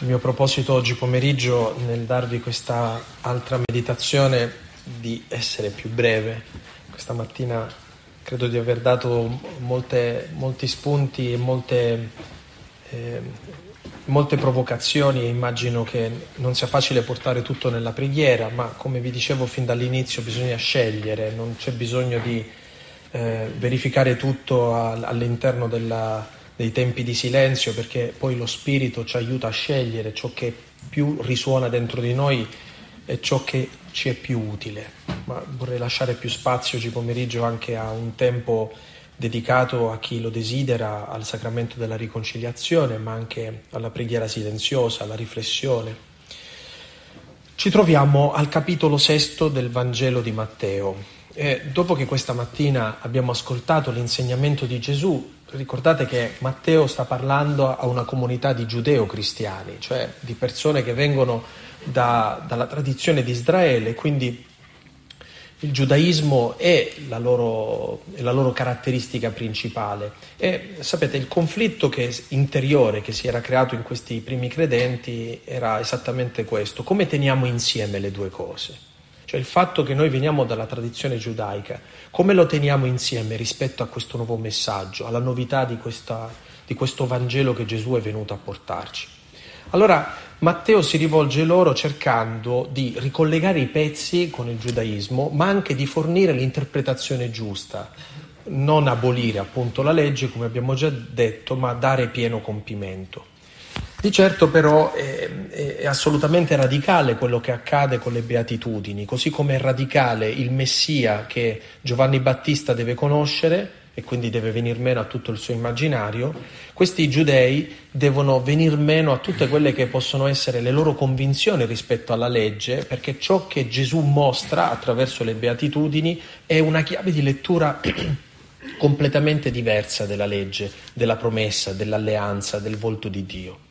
Il mio proposito oggi pomeriggio nel darvi questa altra meditazione di essere più breve. Questa mattina credo di aver dato molte, molti spunti e molte, eh, molte provocazioni e immagino che non sia facile portare tutto nella preghiera, ma come vi dicevo fin dall'inizio bisogna scegliere, non c'è bisogno di eh, verificare tutto all'interno della dei tempi di silenzio perché poi lo Spirito ci aiuta a scegliere ciò che più risuona dentro di noi e ciò che ci è più utile. Ma vorrei lasciare più spazio oggi pomeriggio anche a un tempo dedicato a chi lo desidera, al sacramento della riconciliazione, ma anche alla preghiera silenziosa, alla riflessione. Ci troviamo al capitolo sesto del Vangelo di Matteo. E dopo che questa mattina abbiamo ascoltato l'insegnamento di Gesù, Ricordate che Matteo sta parlando a una comunità di giudeo-cristiani, cioè di persone che vengono da, dalla tradizione di Israele, quindi il giudaismo è la, loro, è la loro, caratteristica principale. E sapete, il conflitto che, interiore che si era creato in questi primi credenti era esattamente questo: come teniamo insieme le due cose? Cioè il fatto che noi veniamo dalla tradizione giudaica, come lo teniamo insieme rispetto a questo nuovo messaggio, alla novità di, questa, di questo Vangelo che Gesù è venuto a portarci? Allora Matteo si rivolge loro cercando di ricollegare i pezzi con il giudaismo, ma anche di fornire l'interpretazione giusta, non abolire appunto la legge, come abbiamo già detto, ma dare pieno compimento. Di certo però è, è, assolutamente radicale quello che accade con le beatitudini, così come è radicale il Messia che Giovanni Battista deve conoscere e quindi deve venir meno a tutto il suo immaginario, questi giudei devono venir meno a tutte quelle che possono essere le loro convinzioni rispetto alla legge, perché ciò che Gesù mostra attraverso le beatitudini è una chiave di lettura completamente diversa della legge, della promessa, dell'alleanza, del volto di Dio.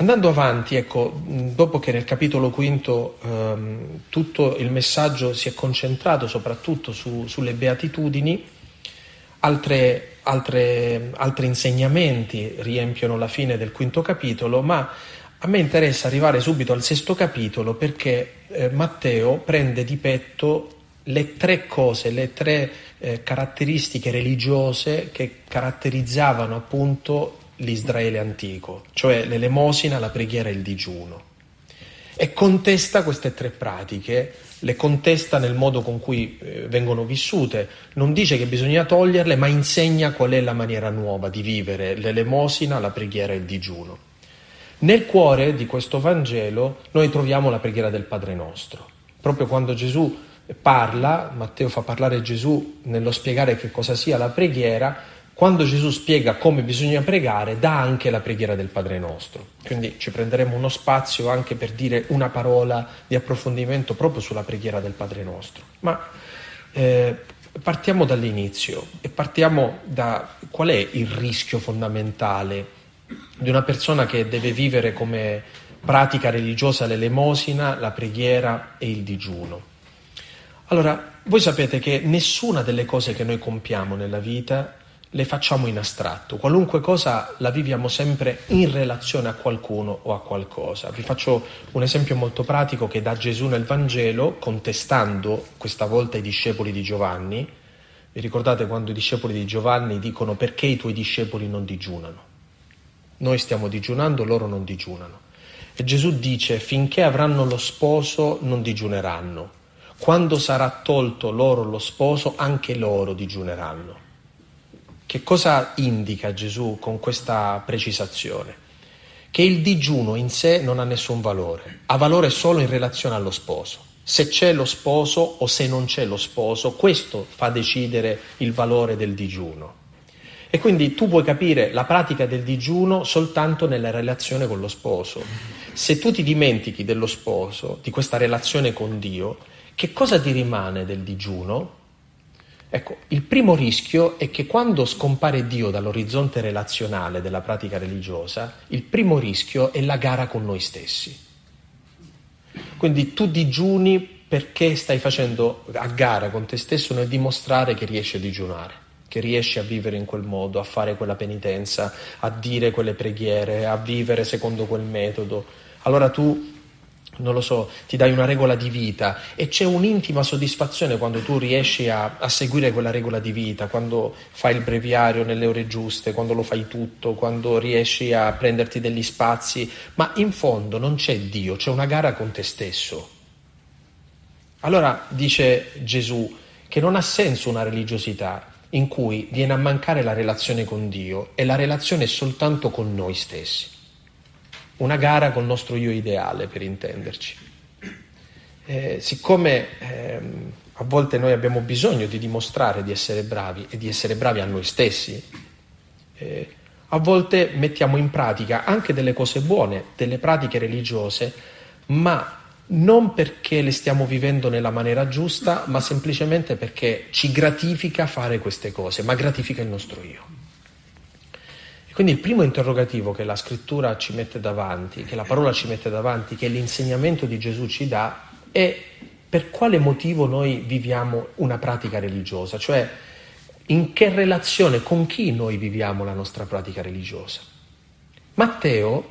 Andando avanti, ecco, dopo che nel capitolo quinto ehm, tutto il messaggio si è concentrato soprattutto su, sulle beatitudini, altre, altre, altri insegnamenti riempiono la fine del quinto capitolo, ma a me interessa arrivare subito al sesto capitolo perché eh, Matteo prende di petto le tre cose, le tre eh, caratteristiche religiose che caratterizzavano appunto l'Israele antico, cioè l'elemosina, la preghiera e il digiuno. E contesta queste tre pratiche, le contesta nel modo con cui eh, vengono vissute, non dice che bisogna toglierle, ma insegna qual è la maniera nuova di vivere l'elemosina, la preghiera e il digiuno. Nel cuore di questo Vangelo noi troviamo la preghiera del Padre nostro. Proprio quando Gesù parla, Matteo fa parlare Gesù nello spiegare che cosa sia la preghiera, quando Gesù spiega come bisogna pregare, dà anche la preghiera del Padre nostro. Quindi ci prenderemo uno spazio anche per dire una parola di approfondimento proprio sulla preghiera del Padre nostro. Ma eh, partiamo dall'inizio e partiamo da qual è il rischio fondamentale di una persona che deve vivere come pratica religiosa l'elemosina, la preghiera e il digiuno. Allora, voi sapete che nessuna delle cose che noi compiamo nella vita le facciamo in astratto, qualunque cosa la viviamo sempre in relazione a qualcuno o a qualcosa. Vi faccio un esempio molto pratico che dà Gesù nel Vangelo, contestando questa volta i discepoli di Giovanni. Vi ricordate quando i discepoli di Giovanni dicono perché i tuoi discepoli non digiunano? Noi stiamo digiunando, loro non digiunano. E Gesù dice finché avranno lo sposo non digiuneranno. Quando sarà tolto loro lo sposo, anche loro digiuneranno. Che cosa indica Gesù con questa precisazione? Che il digiuno in sé non ha nessun valore, ha valore solo in relazione allo sposo. Se c'è lo sposo o se non c'è lo sposo, questo fa decidere il valore del digiuno. E quindi tu puoi capire la pratica del digiuno soltanto nella relazione con lo sposo. Se tu ti dimentichi dello sposo, di questa relazione con Dio, che cosa ti rimane del digiuno? Ecco, il primo rischio è che quando scompare Dio dall'orizzonte relazionale della pratica religiosa, il primo rischio è la gara con noi stessi. Quindi tu digiuni perché stai facendo a gara con te stesso nel dimostrare che riesci a digiunare. che riesci a vivere in quel modo, a fare quella penitenza, a dire quelle preghiere, a vivere secondo quel metodo, allora tu non lo so, ti dai una regola di vita e c'è un'intima soddisfazione quando tu riesci a, a, seguire quella regola di vita, quando fai il breviario nelle ore giuste, quando lo fai tutto, quando riesci a prenderti degli spazi, ma in fondo non c'è Dio, c'è una gara con te stesso. Allora dice Gesù che non ha senso una religiosità in cui viene a mancare la relazione con Dio e la relazione è soltanto con noi stessi una gara col nostro io ideale, per intenderci. Eh, siccome ehm, a volte noi abbiamo bisogno di dimostrare di essere bravi e di essere bravi a noi stessi, eh, a volte mettiamo in pratica anche delle cose buone, delle pratiche religiose, ma non perché le stiamo vivendo nella maniera giusta, ma semplicemente perché ci gratifica fare queste cose, ma gratifica il nostro io. Quindi il primo interrogativo che la scrittura ci mette davanti, che la parola ci mette davanti, che l'insegnamento di Gesù ci dà, è per quale motivo noi viviamo una pratica religiosa, cioè in che relazione, con chi noi viviamo la nostra pratica religiosa. Matteo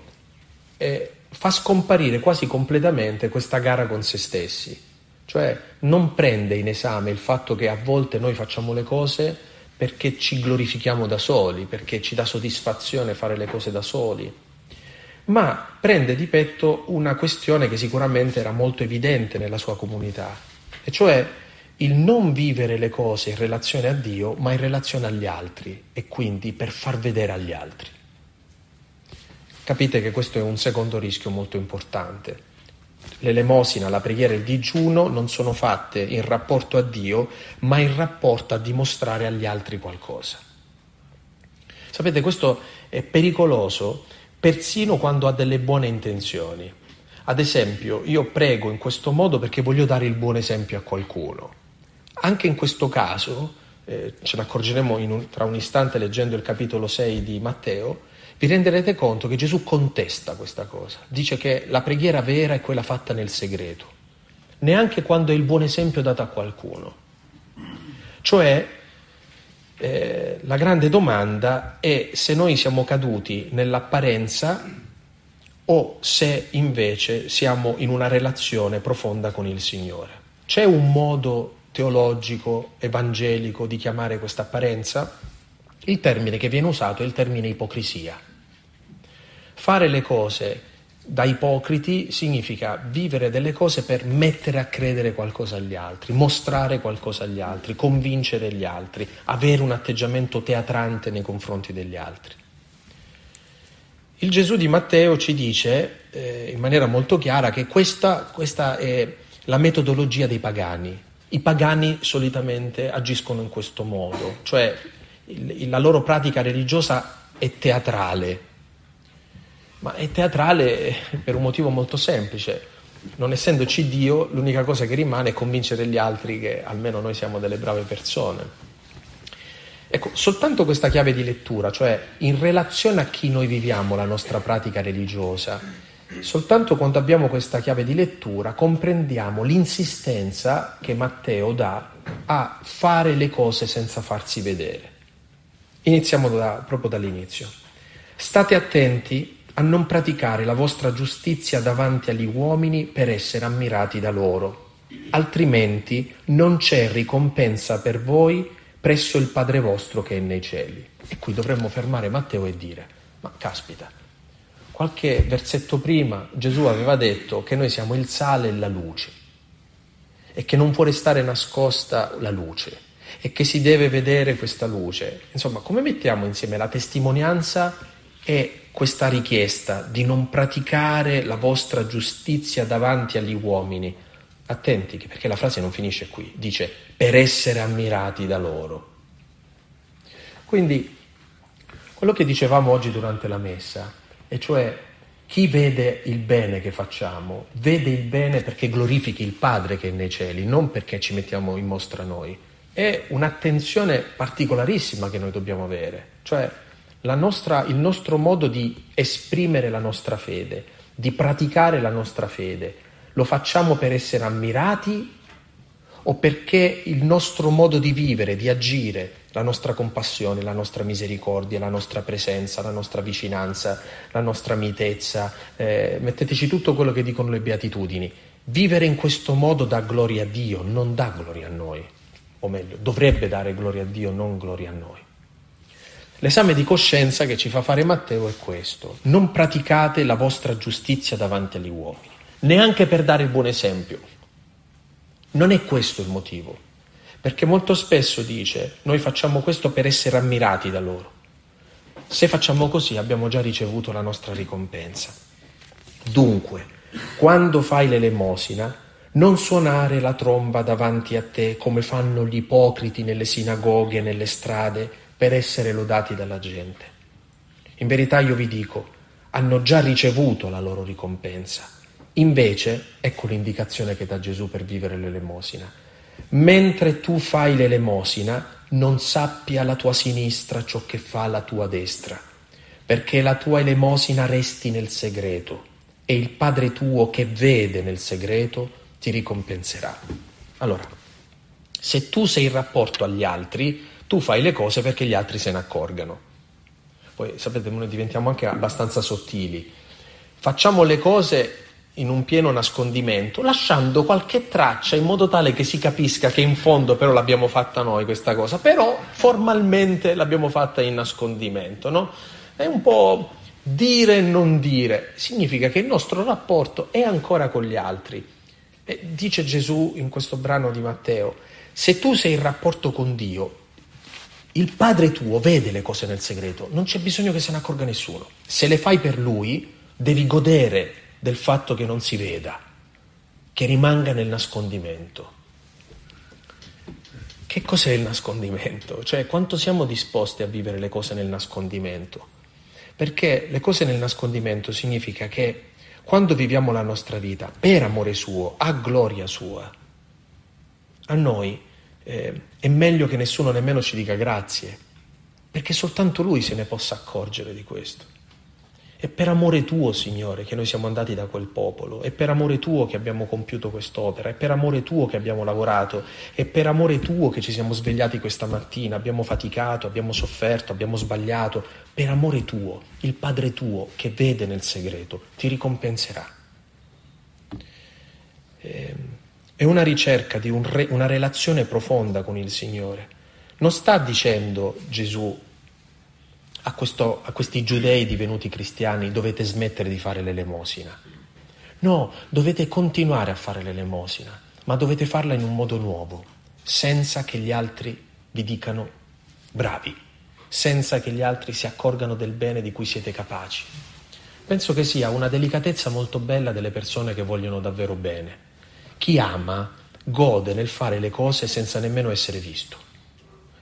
eh, fa scomparire quasi completamente questa gara con se stessi, cioè non prende in esame il fatto che a volte noi facciamo le cose perché ci glorifichiamo da soli, perché ci dà soddisfazione fare le cose da soli, ma prende di petto una questione che sicuramente era molto evidente nella sua comunità, e cioè il non vivere le cose in relazione a Dio, ma in relazione agli altri e quindi per far vedere agli altri. Capite che questo è un secondo rischio molto importante l'elemosina, la preghiera e il digiuno non sono fatte in rapporto a Dio, ma in rapporto a dimostrare agli altri qualcosa. Sapete, questo è pericoloso persino quando ha delle buone intenzioni. Ad esempio, io prego in questo modo perché voglio dare il buon esempio a qualcuno. Anche in questo caso, eh, ce ne accorgeremo un, tra un istante leggendo il capitolo 6 di Matteo, vi renderete conto che Gesù contesta questa cosa. Dice che la preghiera vera è quella fatta nel segreto, neanche quando è il buon esempio dato a qualcuno. Cioè, eh, la grande domanda è se noi siamo caduti nell'apparenza o se invece siamo in una relazione profonda con il Signore. C'è un modo teologico, evangelico di chiamare questa apparenza? Il termine che viene usato è il termine ipocrisia. Fare le cose da ipocriti significa vivere delle cose per mettere a credere qualcosa agli altri, mostrare qualcosa agli altri, convincere gli altri, avere un atteggiamento teatrante nei confronti degli altri. Il Gesù di Matteo ci dice eh, in maniera molto chiara che questa, questa è la metodologia dei pagani. I pagani solitamente agiscono in questo modo, cioè la loro pratica religiosa è teatrale, ma è teatrale per un motivo molto semplice. Non essendoci Dio, l'unica cosa che rimane è convincere gli altri che almeno noi siamo delle brave persone. Ecco, soltanto questa chiave di lettura, cioè in relazione a chi noi viviamo la nostra pratica religiosa, soltanto quando abbiamo questa chiave di lettura comprendiamo l'insistenza che Matteo dà a fare le cose senza farsi vedere. Iniziamo da, proprio dall'inizio. State attenti a non praticare la vostra giustizia davanti agli uomini per essere ammirati da loro, altrimenti non c'è ricompensa per voi presso il Padre vostro che è nei cieli. E qui dovremmo fermare Matteo e dire, ma caspita, qualche versetto prima Gesù aveva detto che noi siamo il sale e la luce e che non può restare nascosta la luce e che si deve vedere questa luce. Insomma, come mettiamo insieme la testimonianza e questa richiesta di non praticare la vostra giustizia davanti agli uomini? Attenti, perché la frase non finisce qui, dice per essere ammirati da loro. Quindi, quello che dicevamo oggi durante la messa, e cioè chi vede il bene che facciamo, vede il bene perché glorifichi il Padre che è nei cieli, non perché ci mettiamo in mostra noi è un'attenzione particolarissima che noi dobbiamo avere, cioè nostra, il nostro modo di esprimere la nostra fede, di praticare la nostra fede, lo facciamo per essere ammirati o perché il nostro modo di vivere, di agire, la nostra compassione, la nostra misericordia, la nostra presenza, la nostra vicinanza, la nostra mitezza, eh, metteteci tutto quello che dicono le beatitudini. Vivere in questo modo dà gloria a Dio, non dà gloria a noi, o meglio, dovrebbe dare gloria a Dio, non gloria a noi. L'esame di coscienza che ci fa fare Matteo è questo. Non praticate la vostra giustizia davanti agli uomini, neanche per dare il buon esempio. Non è questo il motivo, perché molto spesso dice noi facciamo questo per essere ammirati da loro. Se facciamo così abbiamo già ricevuto la nostra ricompensa. Dunque, quando fai l'elemosina, non suonare la tromba davanti a te come fanno gli ipocriti nelle sinagoghe, nelle strade, per essere lodati dalla gente. In verità io vi dico, hanno già ricevuto la loro ricompensa. Invece, ecco l'indicazione che dà Gesù per vivere l'elemosina. Mentre tu fai l'elemosina, non sappia la tua sinistra ciò che fa la tua destra, perché la tua elemosina resti nel segreto e il Padre tuo che vede nel segreto ti ricompenserà. Allora, se tu sei in rapporto agli altri, tu fai le cose perché gli altri se ne accorgano. Poi sapete, noi diventiamo anche abbastanza sottili. Facciamo le cose in un pieno nascondimento, lasciando qualche traccia in modo tale che si capisca che in fondo però l'abbiamo fatta noi questa cosa, però formalmente l'abbiamo fatta in nascondimento, no? È un po' dire e non dire, significa che il nostro rapporto è ancora con gli altri. E dice Gesù in questo brano di Matteo, se tu sei in rapporto con Dio, il Padre tuo vede le cose nel segreto, non c'è bisogno che se ne accorga nessuno. Se le fai per Lui, devi godere del fatto che non si veda, che rimanga nel nascondimento. Che cos'è il nascondimento? Cioè quanto siamo disposti a vivere le cose nel nascondimento? Perché le cose nel nascondimento significa che quando viviamo la nostra vita per amore suo, a gloria sua, a noi eh, è meglio che nessuno nemmeno ci dica grazie, perché soltanto lui se ne possa accorgere di questo. È per amore tuo, Signore, che noi siamo andati da quel popolo, è per amore tuo che abbiamo compiuto quest'opera, è per amore tuo che abbiamo lavorato, è per amore tuo che ci siamo svegliati questa mattina, abbiamo faticato, abbiamo sofferto, abbiamo sbagliato, per amore tuo, il Padre tuo che vede nel segreto ti ricompenserà. È una ricerca di un re, una relazione profonda con il Signore. Non sta dicendo Gesù a, questo, a questi giudei divenuti cristiani dovete smettere di fare l'elemosina. No, dovete continuare a fare l'elemosina, ma dovete farla in un modo nuovo, senza che gli altri vi dicano bravi, senza che gli altri si accorgano del bene di cui siete capaci. Penso che sia una delicatezza molto bella delle persone che vogliono davvero bene. Chi ama gode nel fare le cose senza nemmeno essere visto.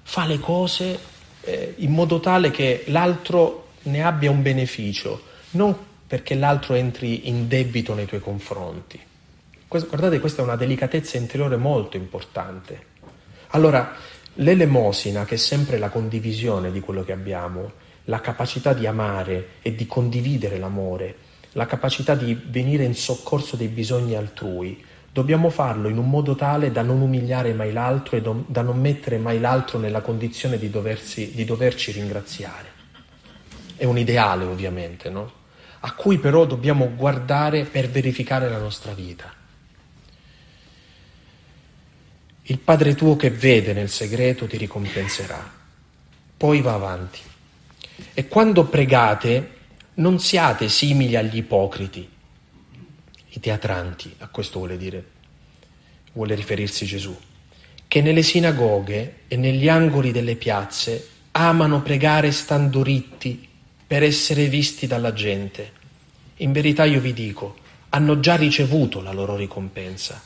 Fa le cose eh, in modo tale che l'altro ne abbia un beneficio, non perché l'altro entri in debito nei tuoi confronti. Questo, guardate, questa è una delicatezza interiore molto importante. Allora, l'elemosina, che è sempre la condivisione di quello che abbiamo, la capacità di amare e di condividere l'amore, la capacità di venire in soccorso dei bisogni altrui, Dobbiamo farlo in un modo tale da non umiliare mai l'altro e da non mettere mai l'altro nella condizione di, doversi, di doverci ringraziare. È un ideale ovviamente, no? a cui però dobbiamo guardare per verificare la nostra vita. Il Padre tuo che vede nel segreto ti ricompenserà. Poi va avanti. E quando pregate non siate simili agli ipocriti i teatranti, a questo vuole dire, vuole riferirsi Gesù, che nelle sinagoghe e negli angoli delle piazze amano pregare stando ritti per essere visti dalla gente. In verità io vi dico, hanno già ricevuto la loro ricompensa.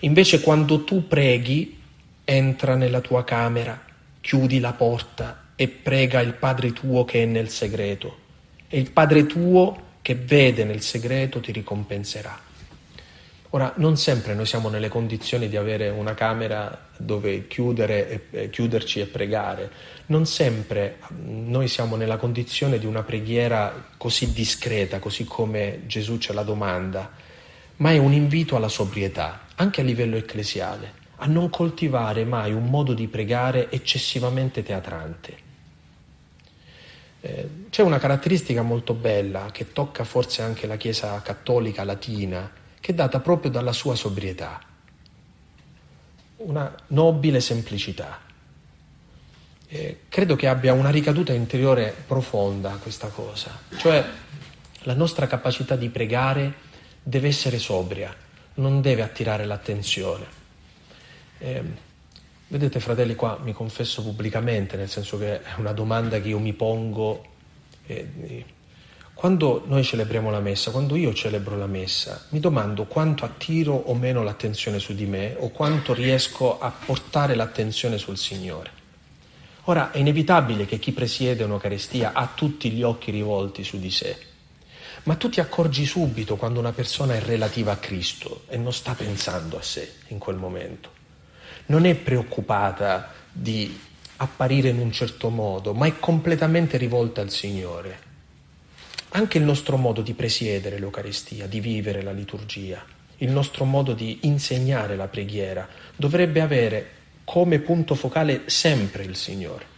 Invece quando tu preghi, entra nella tua camera, chiudi la porta e prega il Padre tuo che è nel segreto. E il Padre tuo che vede nel segreto ti ricompenserà. Ora, non sempre noi siamo nelle condizioni di avere una camera dove chiudere e, chiuderci e pregare, non sempre noi siamo nella condizione di una preghiera così discreta, così come Gesù ce la domanda, ma è un invito alla sobrietà, anche a livello ecclesiale. a non coltivare mai un modo di pregare eccessivamente teatrante. Eh, c'è una caratteristica molto bella che tocca forse anche la Chiesa cattolica latina, che è data proprio dalla sua sobrietà, una nobile semplicità. Eh, credo che abbia una ricaduta interiore profonda questa cosa, cioè la nostra capacità di pregare deve essere sobria, non deve attirare l'attenzione. Eh, vedete fratelli, qua mi confesso pubblicamente, nel senso che è una domanda che io mi pongo. Eh, quando noi celebriamo la messa, quando io celebro la messa, mi domando quanto attiro o meno l'attenzione su di me o quanto riesco a portare l'attenzione sul Signore. Ora è inevitabile che chi presiede un'Eucaristia ha tutti gli occhi rivolti su di sé, ma tu ti accorgi subito quando una persona è relativa a Cristo e non sta pensando a sé in quel momento non è preoccupata di apparire in un certo modo, ma è completamente rivolta al Signore. Anche il nostro modo di presiedere l'Eucaristia, di vivere la liturgia, il nostro modo di insegnare la preghiera dovrebbe avere come punto focale sempre il Signore.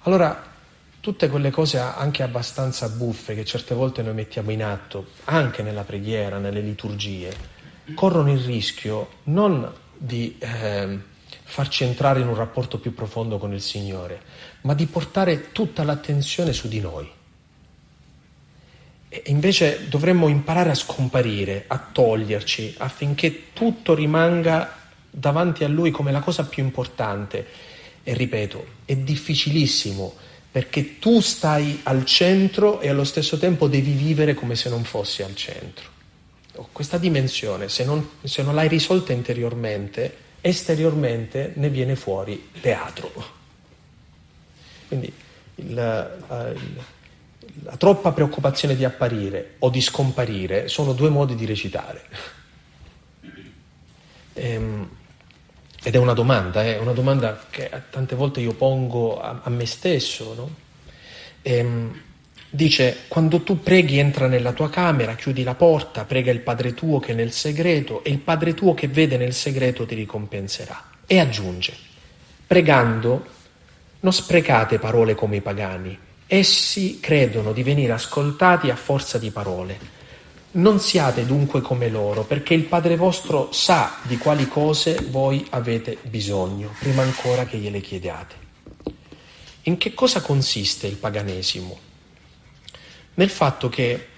Allora, tutte quelle cose anche abbastanza buffe che certe volte noi mettiamo in atto, anche nella preghiera, nelle liturgie, corrono il rischio non di eh, farci entrare in un rapporto più profondo con il Signore, ma di portare tutta l'attenzione su di noi. E invece dovremmo imparare a scomparire, a toglierci, affinché tutto rimanga davanti a Lui come la cosa più importante. E ripeto, è difficilissimo perché tu stai al centro e allo stesso tempo devi vivere come se non fossi al centro questa dimensione, se non, se non l'hai risolta interiormente, esteriormente ne viene fuori teatro. Quindi il, la, la troppa preoccupazione di apparire o di scomparire sono due modi di recitare. Ehm, ed è una domanda, è una domanda che tante volte io pongo a, a me stesso, no? Ehm, Dice, quando tu preghi entra nella tua camera, chiudi la porta, prega il Padre tuo che è nel segreto e il Padre tuo che vede nel segreto ti ricompenserà. E aggiunge, pregando non sprecate parole come i pagani, essi credono di venire ascoltati a forza di parole. Non siate dunque come loro, perché il Padre vostro sa di quali cose voi avete bisogno, prima ancora che gliele chiediate. In che cosa consiste il paganesimo? Nel fatto che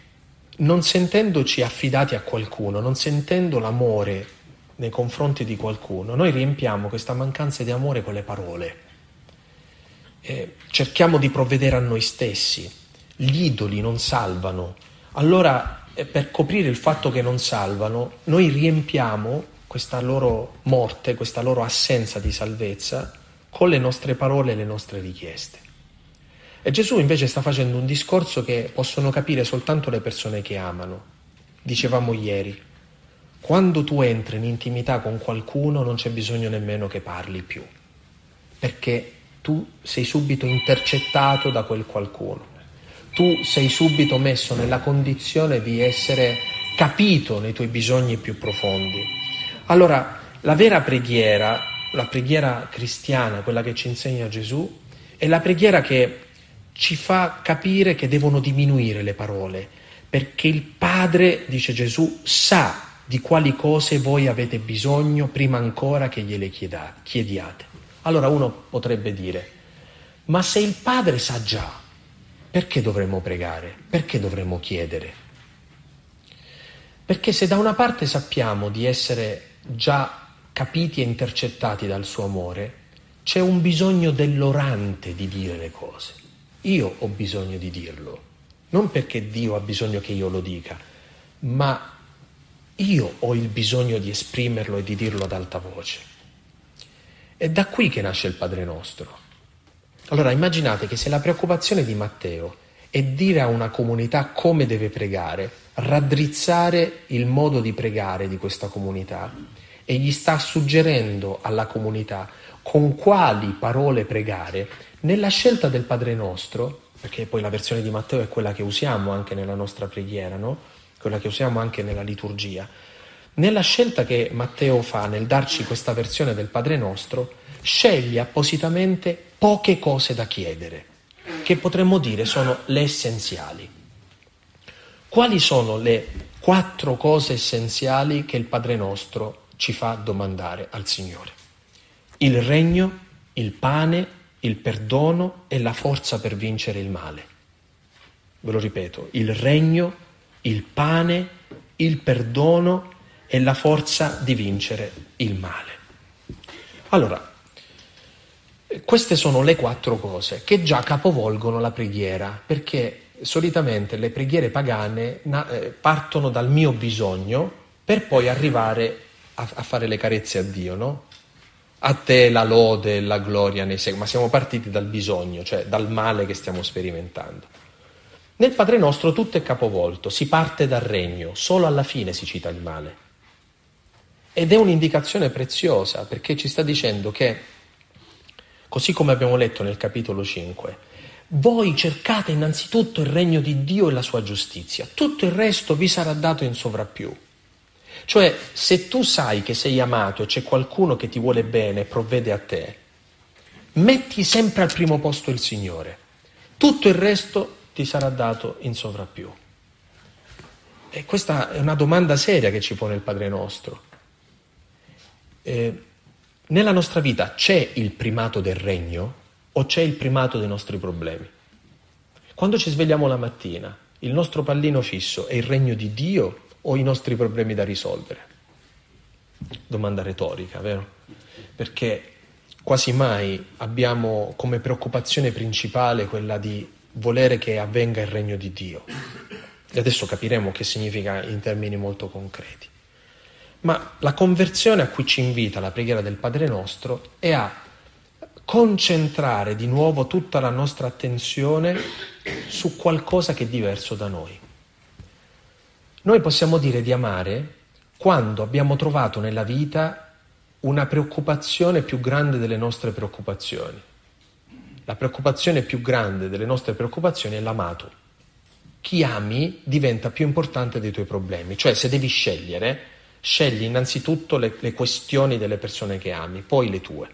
non sentendoci affidati a qualcuno, non sentendo l'amore nei confronti di qualcuno, noi riempiamo questa mancanza di amore con le parole. Eh, cerchiamo di provvedere a noi stessi. Gli idoli non salvano. Allora, eh, per coprire il fatto che non salvano, noi riempiamo questa loro morte, questa loro assenza di salvezza con le nostre parole e le nostre richieste. E Gesù invece sta facendo un discorso che possono capire soltanto le persone che amano. Dicevamo ieri, quando tu entri in intimità con qualcuno non c'è bisogno nemmeno che parli più, perché tu sei subito intercettato da quel qualcuno. Tu sei subito messo nella condizione di essere capito nei tuoi bisogni più profondi. Allora, la vera preghiera, la preghiera cristiana, quella che ci insegna Gesù, è la preghiera che ci fa capire che devono diminuire le parole, perché il Padre, dice Gesù, sa di quali cose voi avete bisogno prima ancora che gliele chiediate. Allora uno potrebbe dire, ma se il Padre sa già, perché dovremmo pregare? Perché dovremmo chiedere? Perché se da una parte sappiamo di essere già capiti e intercettati dal suo amore, c'è un bisogno dell'orante di dire le cose. Io ho bisogno di dirlo, non perché Dio ha bisogno che io lo dica, ma io ho il bisogno di esprimerlo e di dirlo ad alta voce. È da qui che nasce il Padre nostro. Allora immaginate che se la preoccupazione di Matteo è dire a una comunità come deve pregare, raddrizzare il modo di pregare di questa comunità e gli sta suggerendo alla comunità con quali parole pregare, nella scelta del Padre nostro, perché poi la versione di Matteo è quella che usiamo anche nella nostra preghiera, no? quella che usiamo anche nella liturgia, nella scelta che Matteo fa nel darci questa versione del Padre nostro, sceglie appositamente poche cose da chiedere, che potremmo dire sono le essenziali. Quali sono le quattro cose essenziali che il Padre nostro ci fa domandare al Signore? Il regno, il pane, il perdono e la forza per vincere il male. Ve lo ripeto, il regno, il pane, il perdono e la forza di vincere il male. Allora, queste sono le quattro cose che già capovolgono la preghiera, perché solitamente le preghiere pagane eh, partono dal mio bisogno per poi arrivare a, a fare le carezze a Dio, no? A te la lode e la gloria nei secoli, ma siamo partiti dal bisogno, cioè dal male che stiamo sperimentando. Nel Padre nostro tutto è capovolto, si parte dal regno, solo alla fine si cita il male. Ed è un'indicazione preziosa perché ci sta dicendo che, così come abbiamo letto nel capitolo 5, voi cercate innanzitutto il regno di Dio e la sua giustizia, tutto il resto vi sarà dato in sovrappiù. Cioè, se tu sai che sei amato e c'è qualcuno che ti vuole bene e provvede a te, metti sempre al primo posto il Signore. Tutto il resto ti sarà dato in sovrappiù. E questa è una domanda seria che ci pone il Padre nostro. Eh, nella nostra vita c'è il primato del regno o c'è il primato dei nostri problemi? Quando ci svegliamo la mattina, il nostro pallino fisso è il regno di Dio o i nostri problemi da risolvere? Domanda retorica, vero? Perché quasi mai abbiamo come preoccupazione principale quella di volere che avvenga il regno di Dio. E adesso capiremo che significa in termini molto concreti. Ma la conversione a cui ci invita la preghiera del Padre nostro è a concentrare di nuovo tutta la nostra attenzione su qualcosa che è diverso da noi. Noi possiamo dire di amare quando abbiamo trovato nella vita una preoccupazione più grande delle nostre preoccupazioni. La preoccupazione più grande delle nostre preoccupazioni è l'amato. Chi ami diventa più importante dei tuoi problemi, cioè se devi scegliere, scegli innanzitutto le, le, questioni delle persone che ami, poi le tue.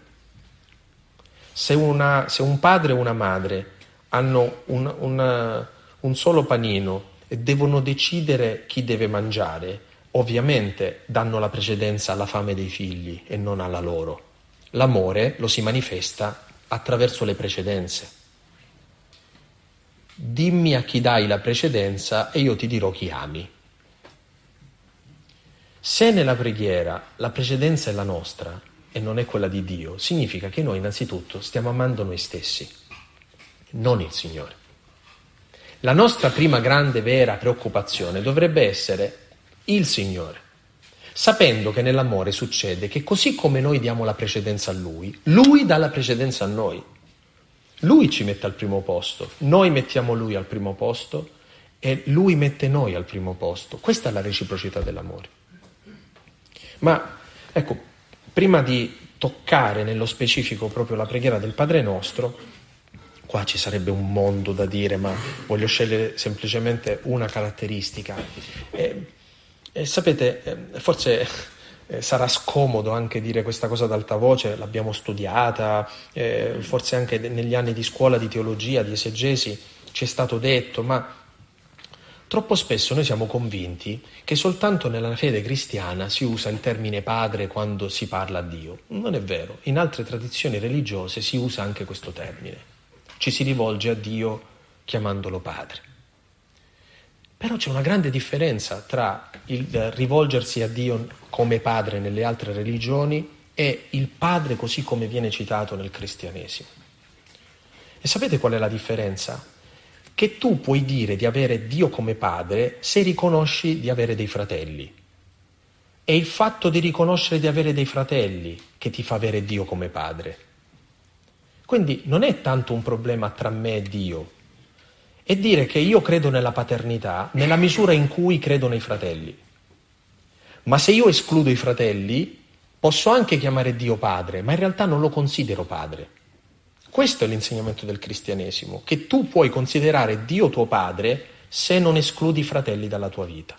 Se, una, se un padre e una madre hanno un, una, un solo panino devono decidere chi deve mangiare, ovviamente danno la precedenza alla fame dei figli e non alla loro. L'amore lo si manifesta attraverso le precedenze. Dimmi a chi dai la precedenza e io ti dirò chi ami. Se nella preghiera la precedenza è la nostra e non è quella di Dio, significa che noi innanzitutto stiamo amando noi stessi, non il Signore. La nostra prima grande vera preoccupazione dovrebbe essere il Signore, sapendo che nell'amore succede che così come noi diamo la precedenza a Lui, Lui dà la precedenza a noi. Lui ci mette al primo posto, noi mettiamo Lui al primo posto e Lui mette noi al primo posto. Questa è la reciprocità dell'amore. Ma ecco, prima di toccare nello specifico proprio la preghiera del Padre nostro, qua ci sarebbe un mondo da dire, ma voglio scegliere semplicemente una caratteristica. E, e sapete, eh, forse eh, sarà scomodo anche dire questa cosa ad alta voce, l'abbiamo studiata, eh, forse anche negli anni di scuola di teologia, di esegesi, ci è stato detto, ma Troppo spesso noi siamo convinti che soltanto nella fede cristiana si usa il termine padre quando si parla a Dio. Non è vero, in altre tradizioni religiose si usa anche questo termine. Ci si rivolge a Dio chiamandolo padre. Però c'è una grande differenza tra il rivolgersi a Dio come padre nelle altre religioni e il padre così come viene citato nel cristianesimo. E sapete qual è la differenza? che tu puoi dire di avere Dio come padre se riconosci di avere dei fratelli. È il fatto di riconoscere di avere dei fratelli che ti fa avere Dio come padre. Quindi non è tanto un problema tra me e Dio, è dire che io credo nella paternità nella misura in cui credo nei fratelli. Ma se io escludo i fratelli, posso anche chiamare Dio padre, ma in realtà non lo considero padre. Questo è l'insegnamento del cristianesimo, che tu puoi considerare Dio tuo padre se non escludi i fratelli dalla tua vita.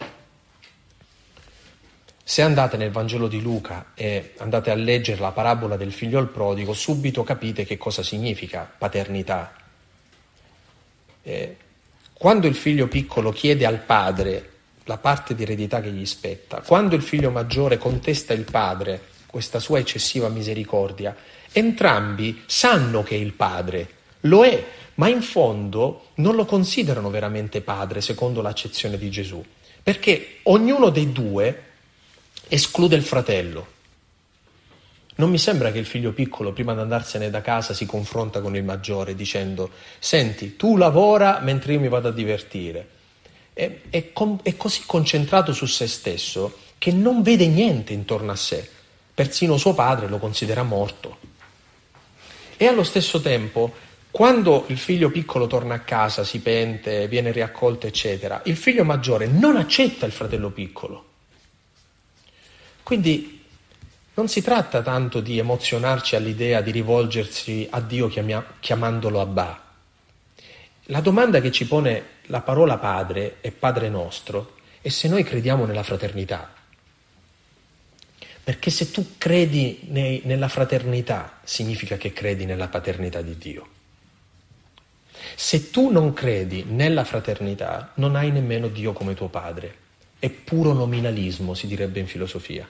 Se andate nel Vangelo di Luca e andate a leggere la parabola del figlio al prodigo, subito capite che cosa significa paternità. Eh, quando il figlio piccolo chiede al padre la parte di eredità che gli spetta, quando il figlio maggiore contesta il padre questa sua eccessiva misericordia, entrambi sanno che è il padre, lo è, ma in fondo non lo considerano veramente padre secondo l'accezione di Gesù, perché ognuno dei due esclude il fratello. Non mi sembra che il figlio piccolo, prima di andarsene da casa, si confronta con il maggiore dicendo: Senti, tu lavora mentre io mi vado a divertire. È, è, è così concentrato su se stesso che non vede niente intorno a sé. Persino suo padre lo considera morto. E allo stesso tempo, quando il figlio piccolo torna a casa, si pente, viene riaccolto, eccetera, il figlio maggiore non accetta il fratello piccolo. Quindi non si tratta tanto di emozionarci all'idea di rivolgersi a Dio chiamandolo Abba. La domanda che ci pone la parola Padre e Padre nostro è se noi crediamo nella fraternità. Perché se tu credi nei, nella fraternità significa che credi nella paternità di Dio. Se tu non credi nella fraternità non hai nemmeno Dio come tuo padre. È puro nominalismo, si direbbe in filosofia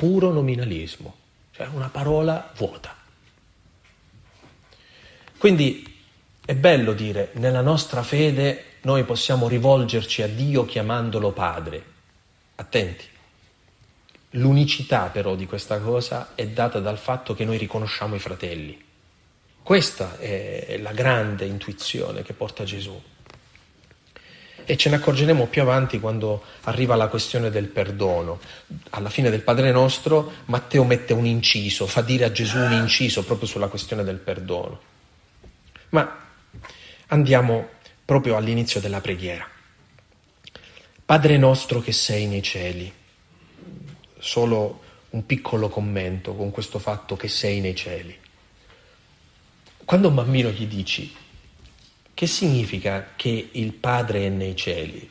puro nominalismo, cioè una parola vuota. Quindi è bello dire, nella nostra fede noi possiamo rivolgerci a Dio chiamandolo Padre. Attenti. L'unicità però di questa cosa è data dal fatto che noi riconosciamo i fratelli. Questa è la grande intuizione che porta Gesù e ce ne accorgeremo più avanti quando arriva la questione del perdono. Alla fine del Padre nostro Matteo mette un inciso, fa dire a Gesù un inciso proprio sulla questione del perdono. Ma andiamo proprio all'inizio della preghiera. Padre nostro che sei nei cieli, solo un piccolo commento con questo fatto che sei nei cieli. Quando un bambino gli dici che significa che il Padre è nei cieli?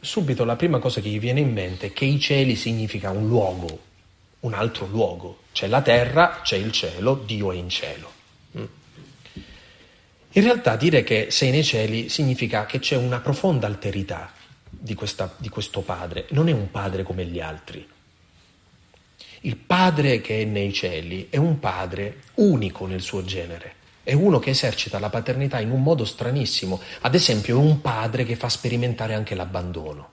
Subito la prima cosa che gli viene in mente è che i cieli significa un luogo, un altro luogo. C'è la terra, c'è il cielo, Dio è in cielo. Mm. In realtà dire che sei nei cieli significa che c'è una profonda alterità di, questa, di questo Padre. Non è un Padre come gli altri. Il Padre che è nei cieli è un Padre unico nel suo genere è uno che esercita la paternità in un modo stranissimo, ad esempio è un padre che fa sperimentare anche l'abbandono.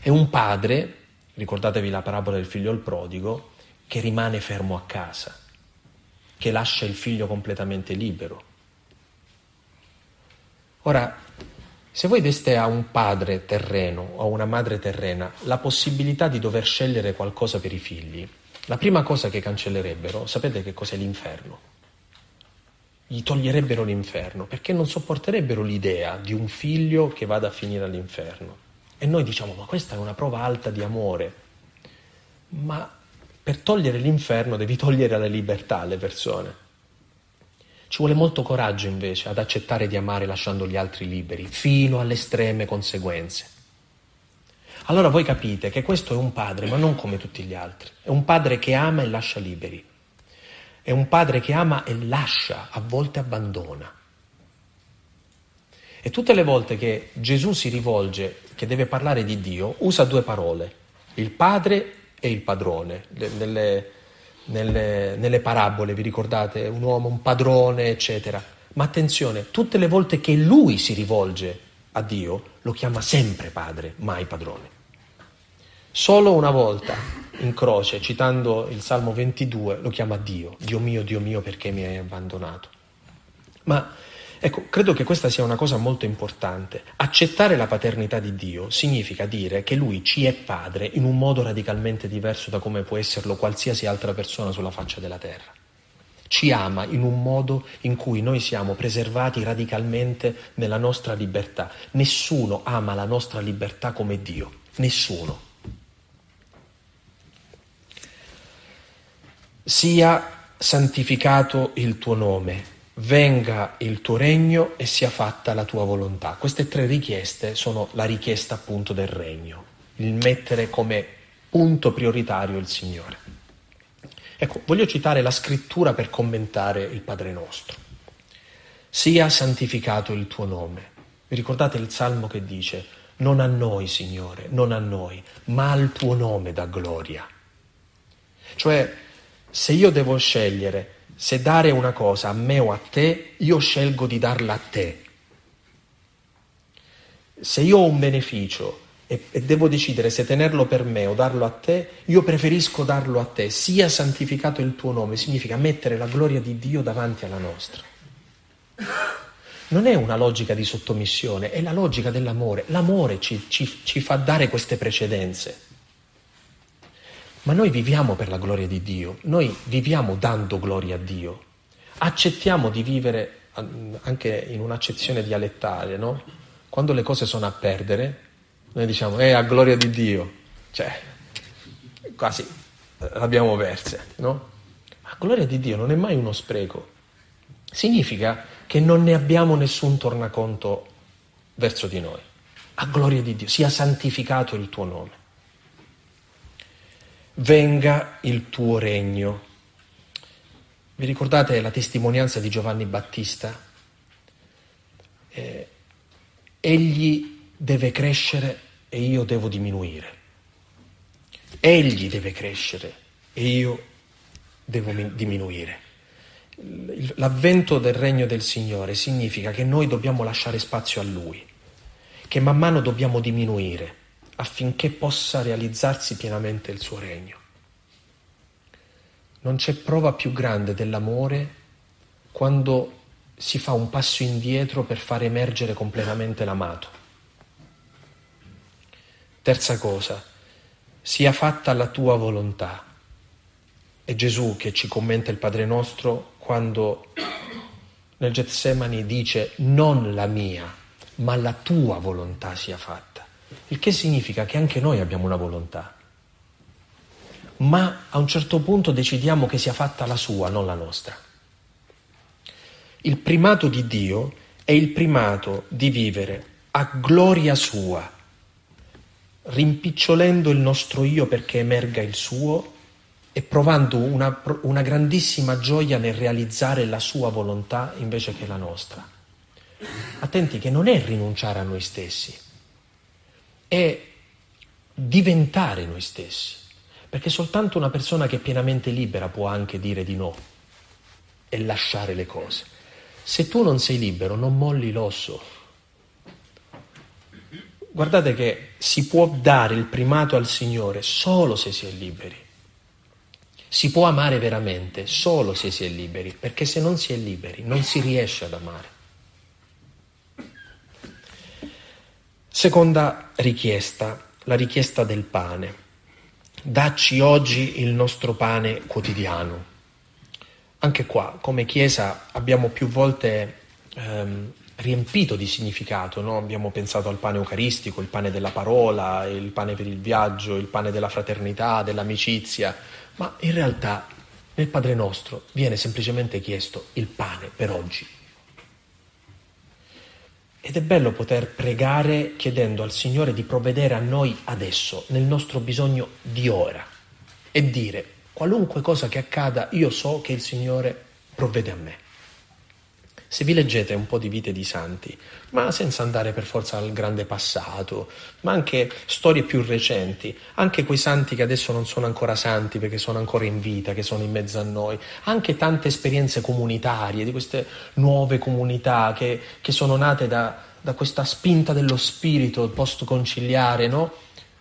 È un padre, ricordatevi la parabola del figlio al prodigo, che rimane fermo a casa, che lascia il figlio completamente libero. Ora, se voi deste a un padre terreno o a una madre terrena la possibilità di dover scegliere qualcosa per i figli, la prima cosa che cancellerebbero, sapete che cos'è l'inferno? Gli toglierebbero l'inferno, perché non sopporterebbero l'idea di un figlio che vada a finire all'inferno. E noi diciamo, ma questa è una prova alta di amore. Ma per togliere l'inferno devi togliere la libertà alle persone. Ci vuole molto coraggio invece ad accettare di amare lasciando gli altri liberi, fino alle estreme conseguenze. Allora voi capite che questo è un padre, ma non come tutti gli altri. È un padre che ama e lascia liberi. È un padre che ama e lascia, a volte abbandona. E tutte le volte che Gesù si rivolge, che deve parlare di Dio, usa due parole, il padre e il padrone. Nelle, nelle, nelle parabole, vi ricordate, un uomo, un padrone, eccetera. Ma attenzione, tutte le volte che lui si rivolge a Dio, lo chiama sempre padre, mai padrone. Solo una volta in croce, citando il Salmo 22, lo chiama Dio, Dio mio, Dio mio, perché mi hai abbandonato. Ma ecco, credo che questa sia una cosa molto importante. Accettare la paternità di Dio significa dire che Lui ci è padre in un modo radicalmente diverso da come può esserlo qualsiasi altra persona sulla faccia della terra. Ci ama in un modo in cui noi siamo preservati radicalmente nella nostra libertà. Nessuno ama la nostra libertà come Dio, nessuno. Sia santificato il tuo nome, venga il tuo regno e sia fatta la tua volontà. Queste tre richieste sono la richiesta appunto del regno. il mettere come punto prioritario il Signore. Ecco, voglio citare la scrittura per commentare il Padre nostro. Sia santificato il tuo nome. Vi ricordate il salmo che dice, non a noi, Signore, non a noi, ma al tuo nome da gloria. Cioè, se io devo scegliere se dare una cosa a me o a te, io scelgo di darla a te. Se io ho un beneficio e, e, devo decidere se tenerlo per me o darlo a te, io preferisco darlo a te. Sia santificato il tuo nome, significa mettere la gloria di Dio davanti alla nostra. Non è una logica di sottomissione, è la logica dell'amore. L'amore ci, ci, ci fa dare queste precedenze. Ma noi viviamo per la gloria di Dio, noi viviamo dando gloria a Dio. Accettiamo di vivere anche in un'accezione dialettale, no? Quando le cose sono a perdere, noi diciamo, eh, a gloria di Dio. Cioè, quasi l'abbiamo perse, no? Ma gloria di Dio non è mai uno spreco. Significa che non ne abbiamo nessun tornaconto verso di noi. A gloria di Dio, sia santificato il tuo nome venga il tuo regno. Vi ricordate la testimonianza di Giovanni Battista? Eh, egli deve crescere e io devo diminuire. Egli deve crescere e io devo diminuire. L'avvento del regno del Signore significa che noi dobbiamo lasciare spazio a Lui, che man mano dobbiamo diminuire affinché possa realizzarsi pienamente il suo regno. Non c'è prova più grande dell'amore quando si fa un passo indietro per far emergere completamente l'amato. Terza cosa, sia fatta la tua volontà. È Gesù che ci commenta il Padre nostro quando nel Getsemani dice non la mia, ma la tua volontà sia fatta. Il che significa che anche noi abbiamo una volontà, ma a un certo punto decidiamo che sia fatta la sua, non la nostra. Il primato di Dio è il primato di vivere a gloria sua, rimpicciolendo il nostro io perché emerga il suo e provando una, una grandissima gioia nel realizzare la sua volontà invece che la nostra. Attenti che non è rinunciare a noi stessi, è diventare noi stessi, perché soltanto una persona che è pienamente libera può anche dire di no e lasciare le cose. Se tu non sei libero, non molli l'osso. Guardate che si può dare il primato al Signore solo se si è liberi. Si può amare veramente solo se si è liberi, perché se non si è liberi non si riesce ad amare. Seconda richiesta, la richiesta del pane. Dacci oggi il nostro pane quotidiano. Anche qua, come Chiesa, abbiamo più volte ehm, riempito di significato, no? abbiamo pensato al pane eucaristico, il pane della parola, il pane per il viaggio, il pane della fraternità, dell'amicizia, ma in realtà nel Padre nostro viene semplicemente chiesto il pane per oggi, ed è bello poter pregare chiedendo al Signore di provvedere a noi adesso, nel nostro bisogno di ora, e dire qualunque cosa che accada, io so che il Signore provvede a me. Se vi leggete un po' di vite di santi, ma senza andare per forza al grande passato, ma anche storie più recenti, anche quei santi che adesso non sono ancora santi perché sono ancora in vita, che sono in mezzo a noi, anche tante esperienze comunitarie, di queste nuove comunità che, che sono nate da, da questa spinta dello spirito post-conciliare, no?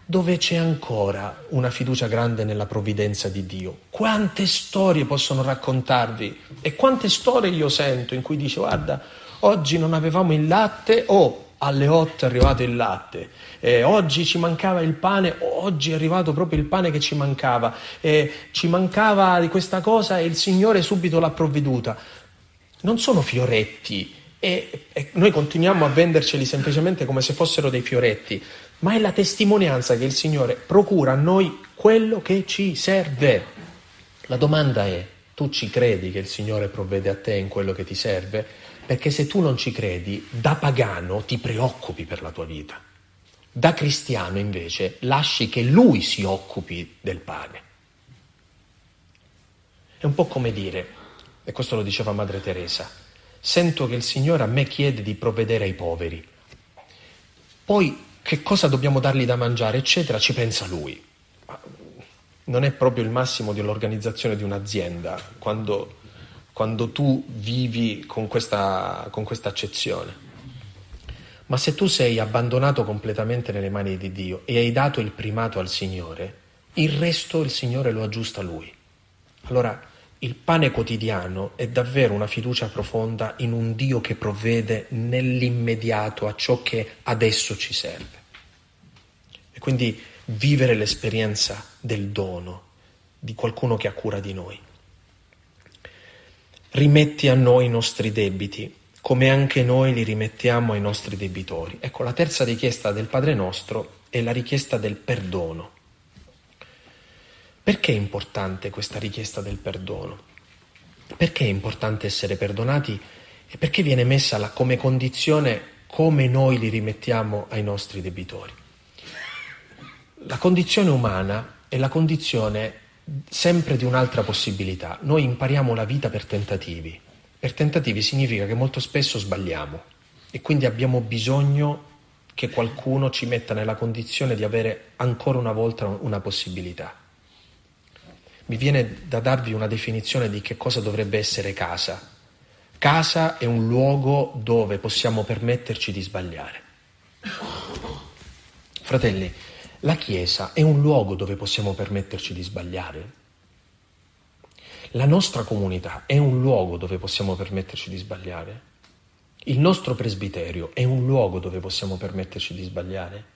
Dove c'è ancora una fiducia grande nella provvidenza di Dio. Quante storie possono raccontarvi e quante storie io sento in cui dice guarda, oggi non avevamo il latte o oh, alle 8 è arrivato il latte, eh, oggi ci mancava il pane, oggi è arrivato proprio il pane che ci mancava, eh, ci mancava di questa cosa e il Signore subito l'ha provveduta. Non sono fioretti e, e noi continuiamo a venderceli semplicemente come se fossero dei fioretti, ma è la testimonianza che il Signore procura a noi quello che ci serve. La domanda è, tu ci credi che il Signore provvede a te in quello che ti serve? Perché se tu non ci credi, da pagano ti preoccupi per la tua vita. Da cristiano invece lasci che lui si occupi del pane. È un po' come dire, e questo lo diceva Madre Teresa, sento che il Signore a me chiede di provvedere ai poveri. Poi che cosa dobbiamo dargli da mangiare, eccetera, ci pensa lui. Non è proprio il massimo dell'organizzazione di un'azienda quando, quando tu vivi con questa, con questa accezione. Ma se tu sei abbandonato completamente nelle mani di Dio e hai dato il primato al Signore, il resto il Signore lo aggiusta Lui. Allora il pane quotidiano è davvero una fiducia profonda in un Dio che provvede nell'immediato a ciò che adesso ci serve. E quindi vivere l'esperienza del dono di qualcuno che ha cura di noi. Rimetti a noi i nostri debiti, come anche noi li rimettiamo ai nostri debitori. Ecco, la terza richiesta del Padre nostro è la richiesta del perdono. Perché è importante questa richiesta del perdono? Perché è importante essere perdonati e perché viene messa la, come condizione come noi li rimettiamo ai nostri debitori? La condizione umana è la condizione sempre di un'altra possibilità. Noi impariamo la vita per tentativi. Per tentativi significa che molto spesso sbagliamo e quindi abbiamo bisogno che qualcuno ci metta nella condizione di avere ancora una volta una possibilità mi viene da darvi una definizione di che cosa dovrebbe essere casa. Casa è un luogo dove possiamo permetterci di sbagliare. Fratelli, la Chiesa è un luogo dove possiamo permetterci di sbagliare. La nostra comunità è un luogo dove possiamo permetterci di sbagliare. Il nostro presbiterio è un luogo dove possiamo permetterci di sbagliare.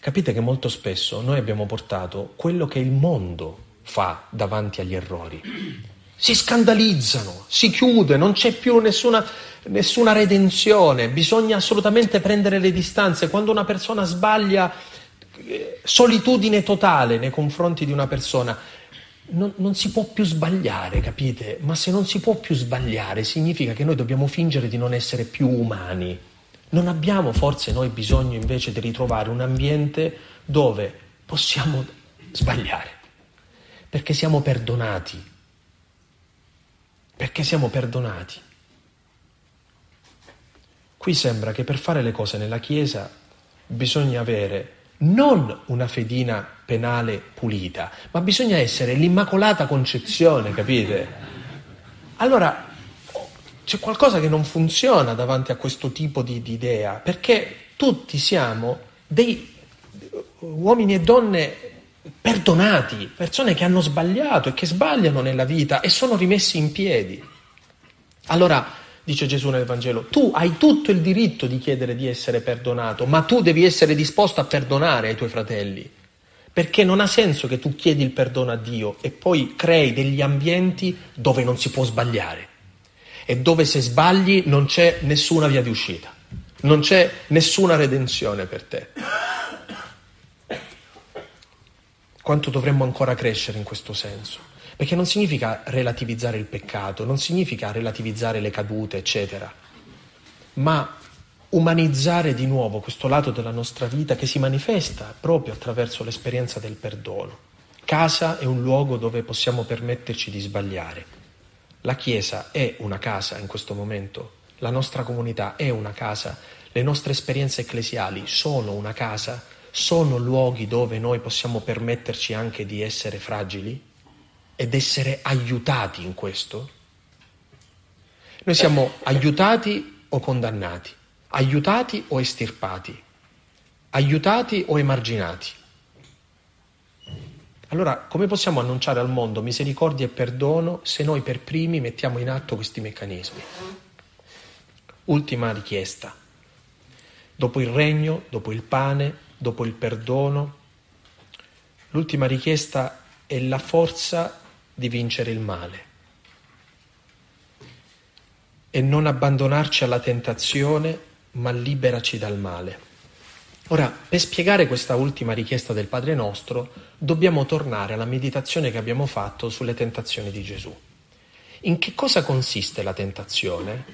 Capite che molto spesso noi abbiamo portato quello che il mondo fa davanti agli errori. Si scandalizzano, si chiude, non c'è più nessuna, nessuna redenzione, bisogna assolutamente prendere le distanze. Quando una persona sbaglia, eh, solitudine totale nei confronti di una persona. Non, non, si può più sbagliare, capite? Ma se non si può più sbagliare significa che noi dobbiamo fingere di non essere più umani. Non abbiamo forse noi bisogno invece di ritrovare un ambiente dove possiamo sbagliare, perché siamo perdonati, perché siamo perdonati. Qui sembra che per fare le cose nella Chiesa bisogna avere non una fedina penale pulita, ma bisogna essere l'Immacolata Concezione, capite? Allora, c'è qualcosa che non funziona davanti a questo tipo di, di idea, perché tutti siamo dei uomini e donne perdonati, persone che hanno sbagliato e che sbagliano nella vita e sono rimessi in piedi. Allora, dice Gesù nel Vangelo, tu hai tutto il diritto di chiedere di essere perdonato, ma tu devi essere disposto a perdonare ai tuoi fratelli, perché non ha senso che tu chiedi il perdono a Dio e poi crei degli ambienti dove non si può sbagliare e dove se sbagli non c'è nessuna via di uscita, non c'è nessuna redenzione per te. Quanto dovremmo ancora crescere in questo senso? Perché non significa relativizzare il peccato, non significa relativizzare le cadute, eccetera, ma umanizzare di nuovo questo lato della nostra vita che si manifesta proprio attraverso l'esperienza del perdono. Casa è un luogo dove possiamo permetterci di sbagliare la Chiesa è una casa in questo momento, la nostra comunità è una casa, le nostre esperienze ecclesiali sono una casa, sono luoghi dove noi possiamo permetterci anche di essere fragili ed essere aiutati in questo. Noi siamo aiutati o condannati, aiutati o estirpati, aiutati o emarginati. Allora, come possiamo annunciare al mondo misericordia e perdono se noi per primi mettiamo in atto questi meccanismi? Ultima richiesta. Dopo il regno, dopo il pane, dopo il perdono, l'ultima richiesta è la forza di vincere il male e non abbandonarci alla tentazione, ma liberaci dal male. Ora, per spiegare questa ultima richiesta del Padre nostro, dobbiamo tornare alla meditazione che abbiamo fatto sulle tentazioni di Gesù. In che cosa consiste la tentazione?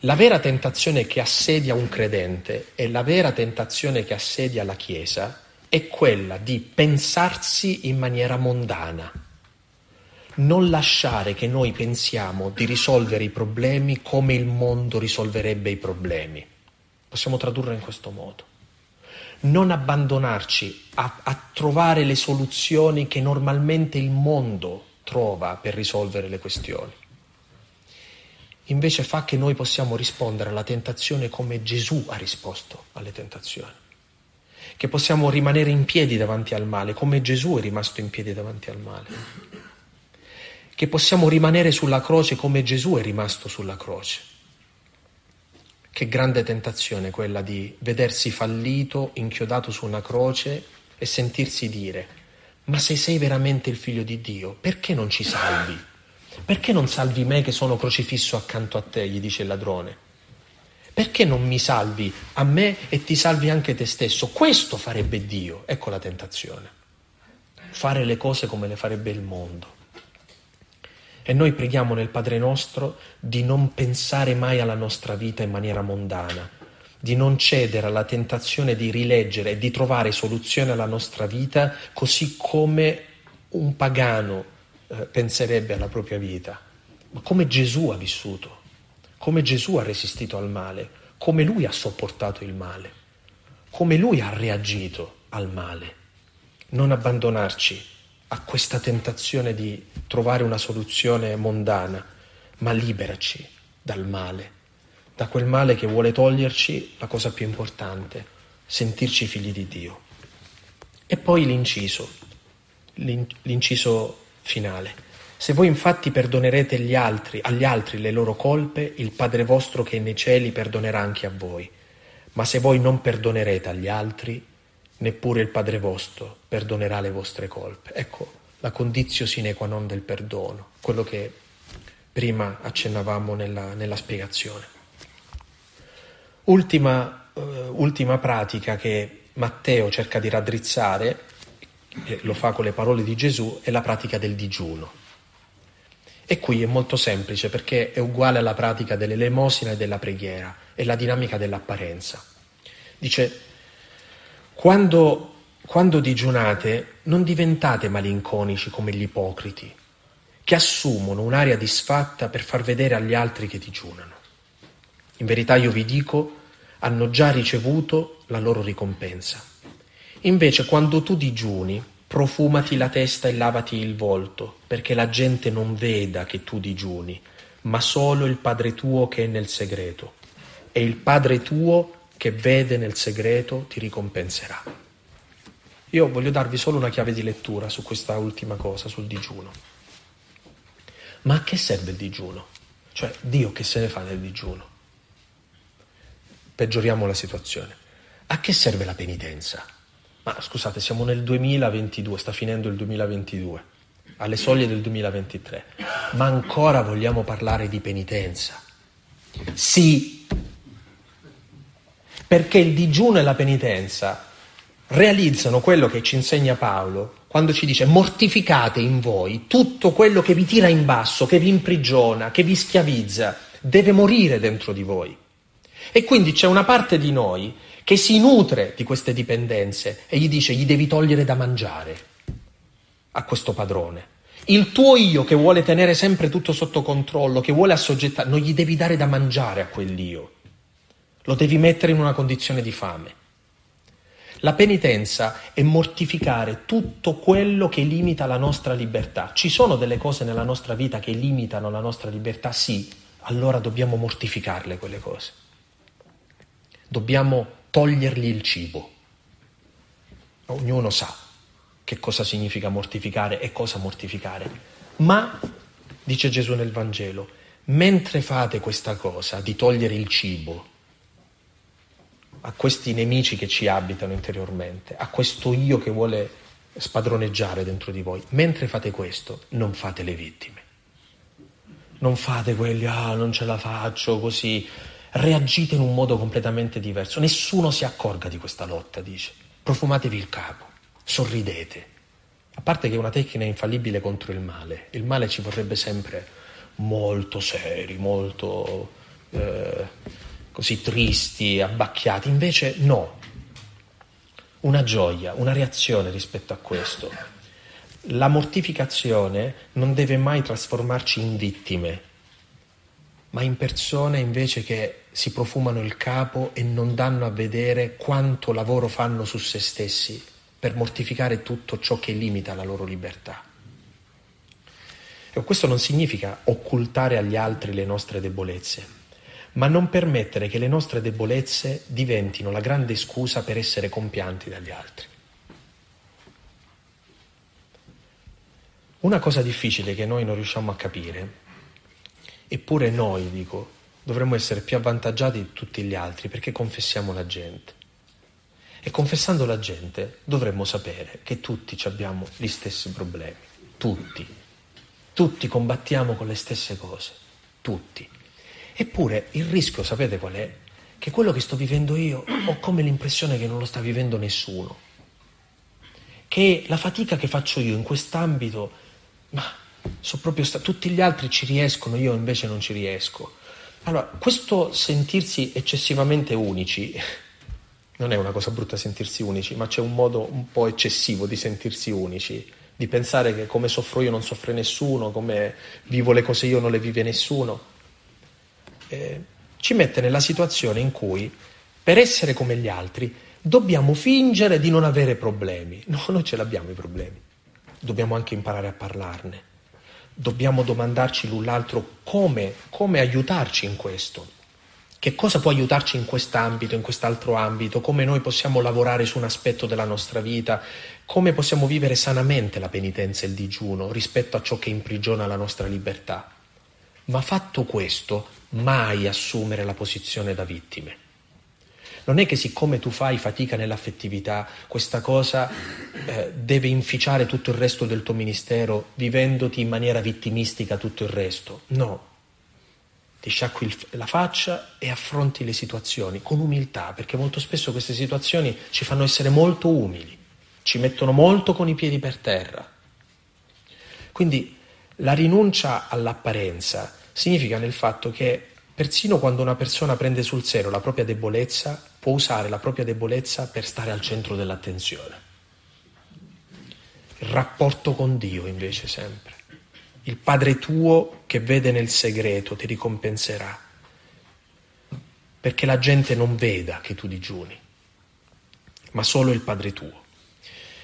La vera tentazione che assedia un credente e la vera tentazione che assedia la Chiesa è quella di pensarsi in maniera mondana. Non lasciare che noi pensiamo di risolvere i problemi come il mondo risolverebbe i problemi. Possiamo tradurre in questo modo. Non abbandonarci a, a trovare le soluzioni che normalmente il mondo trova per risolvere le questioni. Invece fa che noi possiamo rispondere alla tentazione come Gesù ha risposto alle tentazioni, che possiamo rimanere in piedi davanti al male come Gesù è rimasto in piedi davanti al male, che possiamo rimanere sulla croce come Gesù è rimasto sulla croce. Che grande tentazione quella di vedersi fallito, inchiodato su una croce e sentirsi dire, ma se sei veramente il figlio di Dio, perché non ci salvi? Perché non salvi me che sono crocifisso accanto a te? gli dice il ladrone. Perché non mi salvi a me e ti salvi anche te stesso? Questo farebbe Dio. Ecco la tentazione. Fare le cose come le farebbe il mondo. E noi preghiamo nel Padre nostro di non pensare mai alla nostra vita in maniera mondana, di non cedere alla tentazione di rileggere e di trovare soluzione alla nostra vita così come un pagano eh, penserebbe alla propria vita, ma come Gesù ha vissuto, come Gesù ha resistito al male, come lui ha sopportato il male, come lui ha reagito al male. Non abbandonarci a questa tentazione di trovare una soluzione mondana, ma liberaci dal male, da quel male che vuole toglierci la cosa più importante, sentirci figli di Dio. E poi l'inciso, l'inciso finale. Se voi infatti perdonerete gli altri, agli altri le loro colpe, il Padre vostro che è nei cieli perdonerà anche a voi. Ma se voi non perdonerete agli altri, neppure il Padre vostro perdonerà le vostre colpe. Ecco la condizio sine qua non del perdono, quello che prima accennavamo nella, nella spiegazione. Ultima, uh, ultima pratica che Matteo cerca di raddrizzare lo fa con le parole di Gesù, è la pratica del digiuno. E qui è molto semplice perché è uguale alla pratica dell'elemosina e della preghiera, è la dinamica dell'apparenza. Dice, quando, quando digiunate non diventate malinconici come gli ipocriti, che assumono un'aria disfatta per far vedere agli altri che digiunano. In verità io vi dico, hanno già ricevuto la loro ricompensa. Invece quando tu digiuni, profumati la testa e lavati il volto, perché la gente non veda che tu digiuni, ma solo il Padre tuo che è nel segreto. E il Padre tuo che vede nel segreto ti ricompenserà. Io voglio darvi solo una chiave di lettura su questa ultima cosa, sul digiuno. Ma a che serve il digiuno? Cioè, Dio che se ne fa del digiuno? Peggioriamo la situazione. A che serve la penitenza? Ma scusate, siamo nel 2022, sta finendo il 2022, alle soglie del 2023, ma ancora vogliamo parlare di penitenza? Sì, perché il digiuno e la penitenza realizzano quello che ci insegna Paolo quando ci dice mortificate in voi tutto quello che vi tira in basso, che vi imprigiona, che vi schiavizza, deve morire dentro di voi. E quindi c'è una parte di noi che si nutre di queste dipendenze e gli dice gli devi togliere da mangiare a questo padrone. Il tuo io che vuole tenere sempre tutto sotto controllo, che vuole assoggettare, non gli devi dare da mangiare a quell'io. Lo devi mettere in una condizione di fame. La penitenza è mortificare tutto quello che limita la nostra libertà. Ci sono delle cose nella nostra vita che limitano la nostra libertà? Sì, allora dobbiamo mortificarle quelle cose. Dobbiamo togliergli il cibo. Ognuno sa che cosa significa mortificare e cosa mortificare. Ma, dice Gesù nel Vangelo, mentre fate questa cosa di togliere il cibo a questi nemici che ci abitano interiormente, a questo io che vuole spadroneggiare dentro di voi, mentre fate questo non fate le vittime. Non fate quelli, ah non ce la faccio così, reagite in un modo completamente diverso. Nessuno si accorga di questa lotta, dice. Profumatevi il capo, sorridete. A parte che è una tecnica infallibile contro il male. Il male ci vorrebbe sempre molto seri, molto eh, così tristi, abbacchiati, invece no, una gioia, una reazione rispetto a questo. La mortificazione non deve mai trasformarci in vittime, ma in persone invece che si profumano il capo e non danno a vedere quanto lavoro fanno su se stessi per mortificare tutto ciò che limita la loro libertà. Questo non significa occultare agli altri le nostre debolezze, ma non permettere che le nostre debolezze diventino la grande scusa per essere compianti dagli altri. Una cosa difficile che noi non riusciamo a capire, eppure noi, dico, dovremmo essere più avvantaggiati di tutti gli altri perché confessiamo la gente. E confessando la gente dovremmo sapere che tutti abbiamo gli stessi problemi, tutti. Tutti combattiamo con le stesse cose, tutti. Eppure il rischio, sapete qual è? Che quello che sto vivendo io ho come l'impressione che non lo sta vivendo nessuno. Che la fatica che faccio io in quest'ambito, ma so proprio sta- tutti gli altri ci riescono, io invece non ci riesco. Allora, questo sentirsi eccessivamente unici, non è una cosa brutta sentirsi unici, ma c'è un modo un po' eccessivo di sentirsi unici, di pensare che come soffro io non soffre nessuno, come vivo le cose io non le vive nessuno eh, ci mette nella situazione in cui per essere come gli altri dobbiamo fingere di non avere problemi. No, noi ce l'abbiamo i problemi. Dobbiamo anche imparare a parlarne. Dobbiamo domandarci l'un l'altro come, come aiutarci in questo. Che cosa può aiutarci in quest'ambito, in quest'altro ambito, come noi possiamo lavorare su un aspetto della nostra vita, come possiamo vivere sanamente la penitenza e il digiuno rispetto a ciò che imprigiona la nostra libertà. Ma fatto questo, mai assumere la posizione da vittime. Non è che siccome tu fai fatica nell'affettività, questa cosa eh, deve inficiare tutto il resto del tuo ministero, vivendoti in maniera vittimistica tutto il resto. No. Ti sciacqui la faccia e affronti le situazioni con umiltà, perché molto spesso queste situazioni ci fanno essere molto umili, ci mettono molto con i piedi per terra. Quindi la rinuncia all'apparenza significa nel fatto che persino quando una persona prende sul serio la propria debolezza, può usare la propria debolezza per stare al centro dell'attenzione. Il rapporto con Dio invece sempre. Il Padre tuo che vede nel segreto ti ricompenserà, perché la gente non veda che tu digiuni, ma solo il Padre tuo.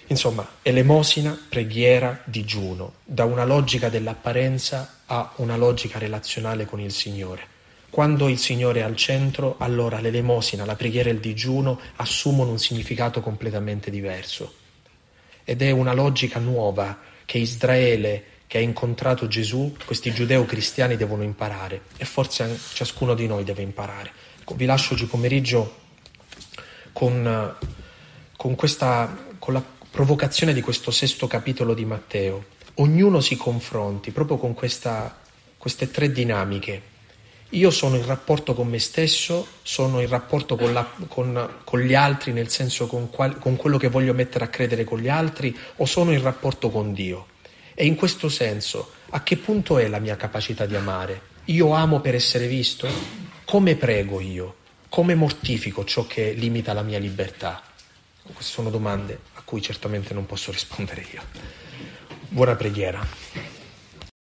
Insomma, elemosina, preghiera, digiuno, da una logica dell'apparenza a una logica relazionale con il Signore. Quando il Signore è al centro, allora l'elemosina, la preghiera e il digiuno assumono un significato completamente diverso. Ed è una logica nuova che Israele, che ha incontrato Gesù, questi giudeo-cristiani devono imparare e forse ciascuno di noi deve imparare. Vi lascio oggi pomeriggio con, con, questa, con la provocazione di questo sesto capitolo di Matteo. Ognuno si confronti proprio con questa, queste tre dinamiche. Io sono in rapporto con me stesso, sono in rapporto con, la, con, con gli altri, nel senso con, qual, con quello che voglio mettere a credere con gli altri, o sono in rapporto con Dio. E in questo senso, a che punto è la mia capacità di amare? Io amo per essere visto? Come prego io? Come mortifico ciò che limita la mia libertà? Queste sono domande a cui certamente non posso rispondere io. Buona preghiera.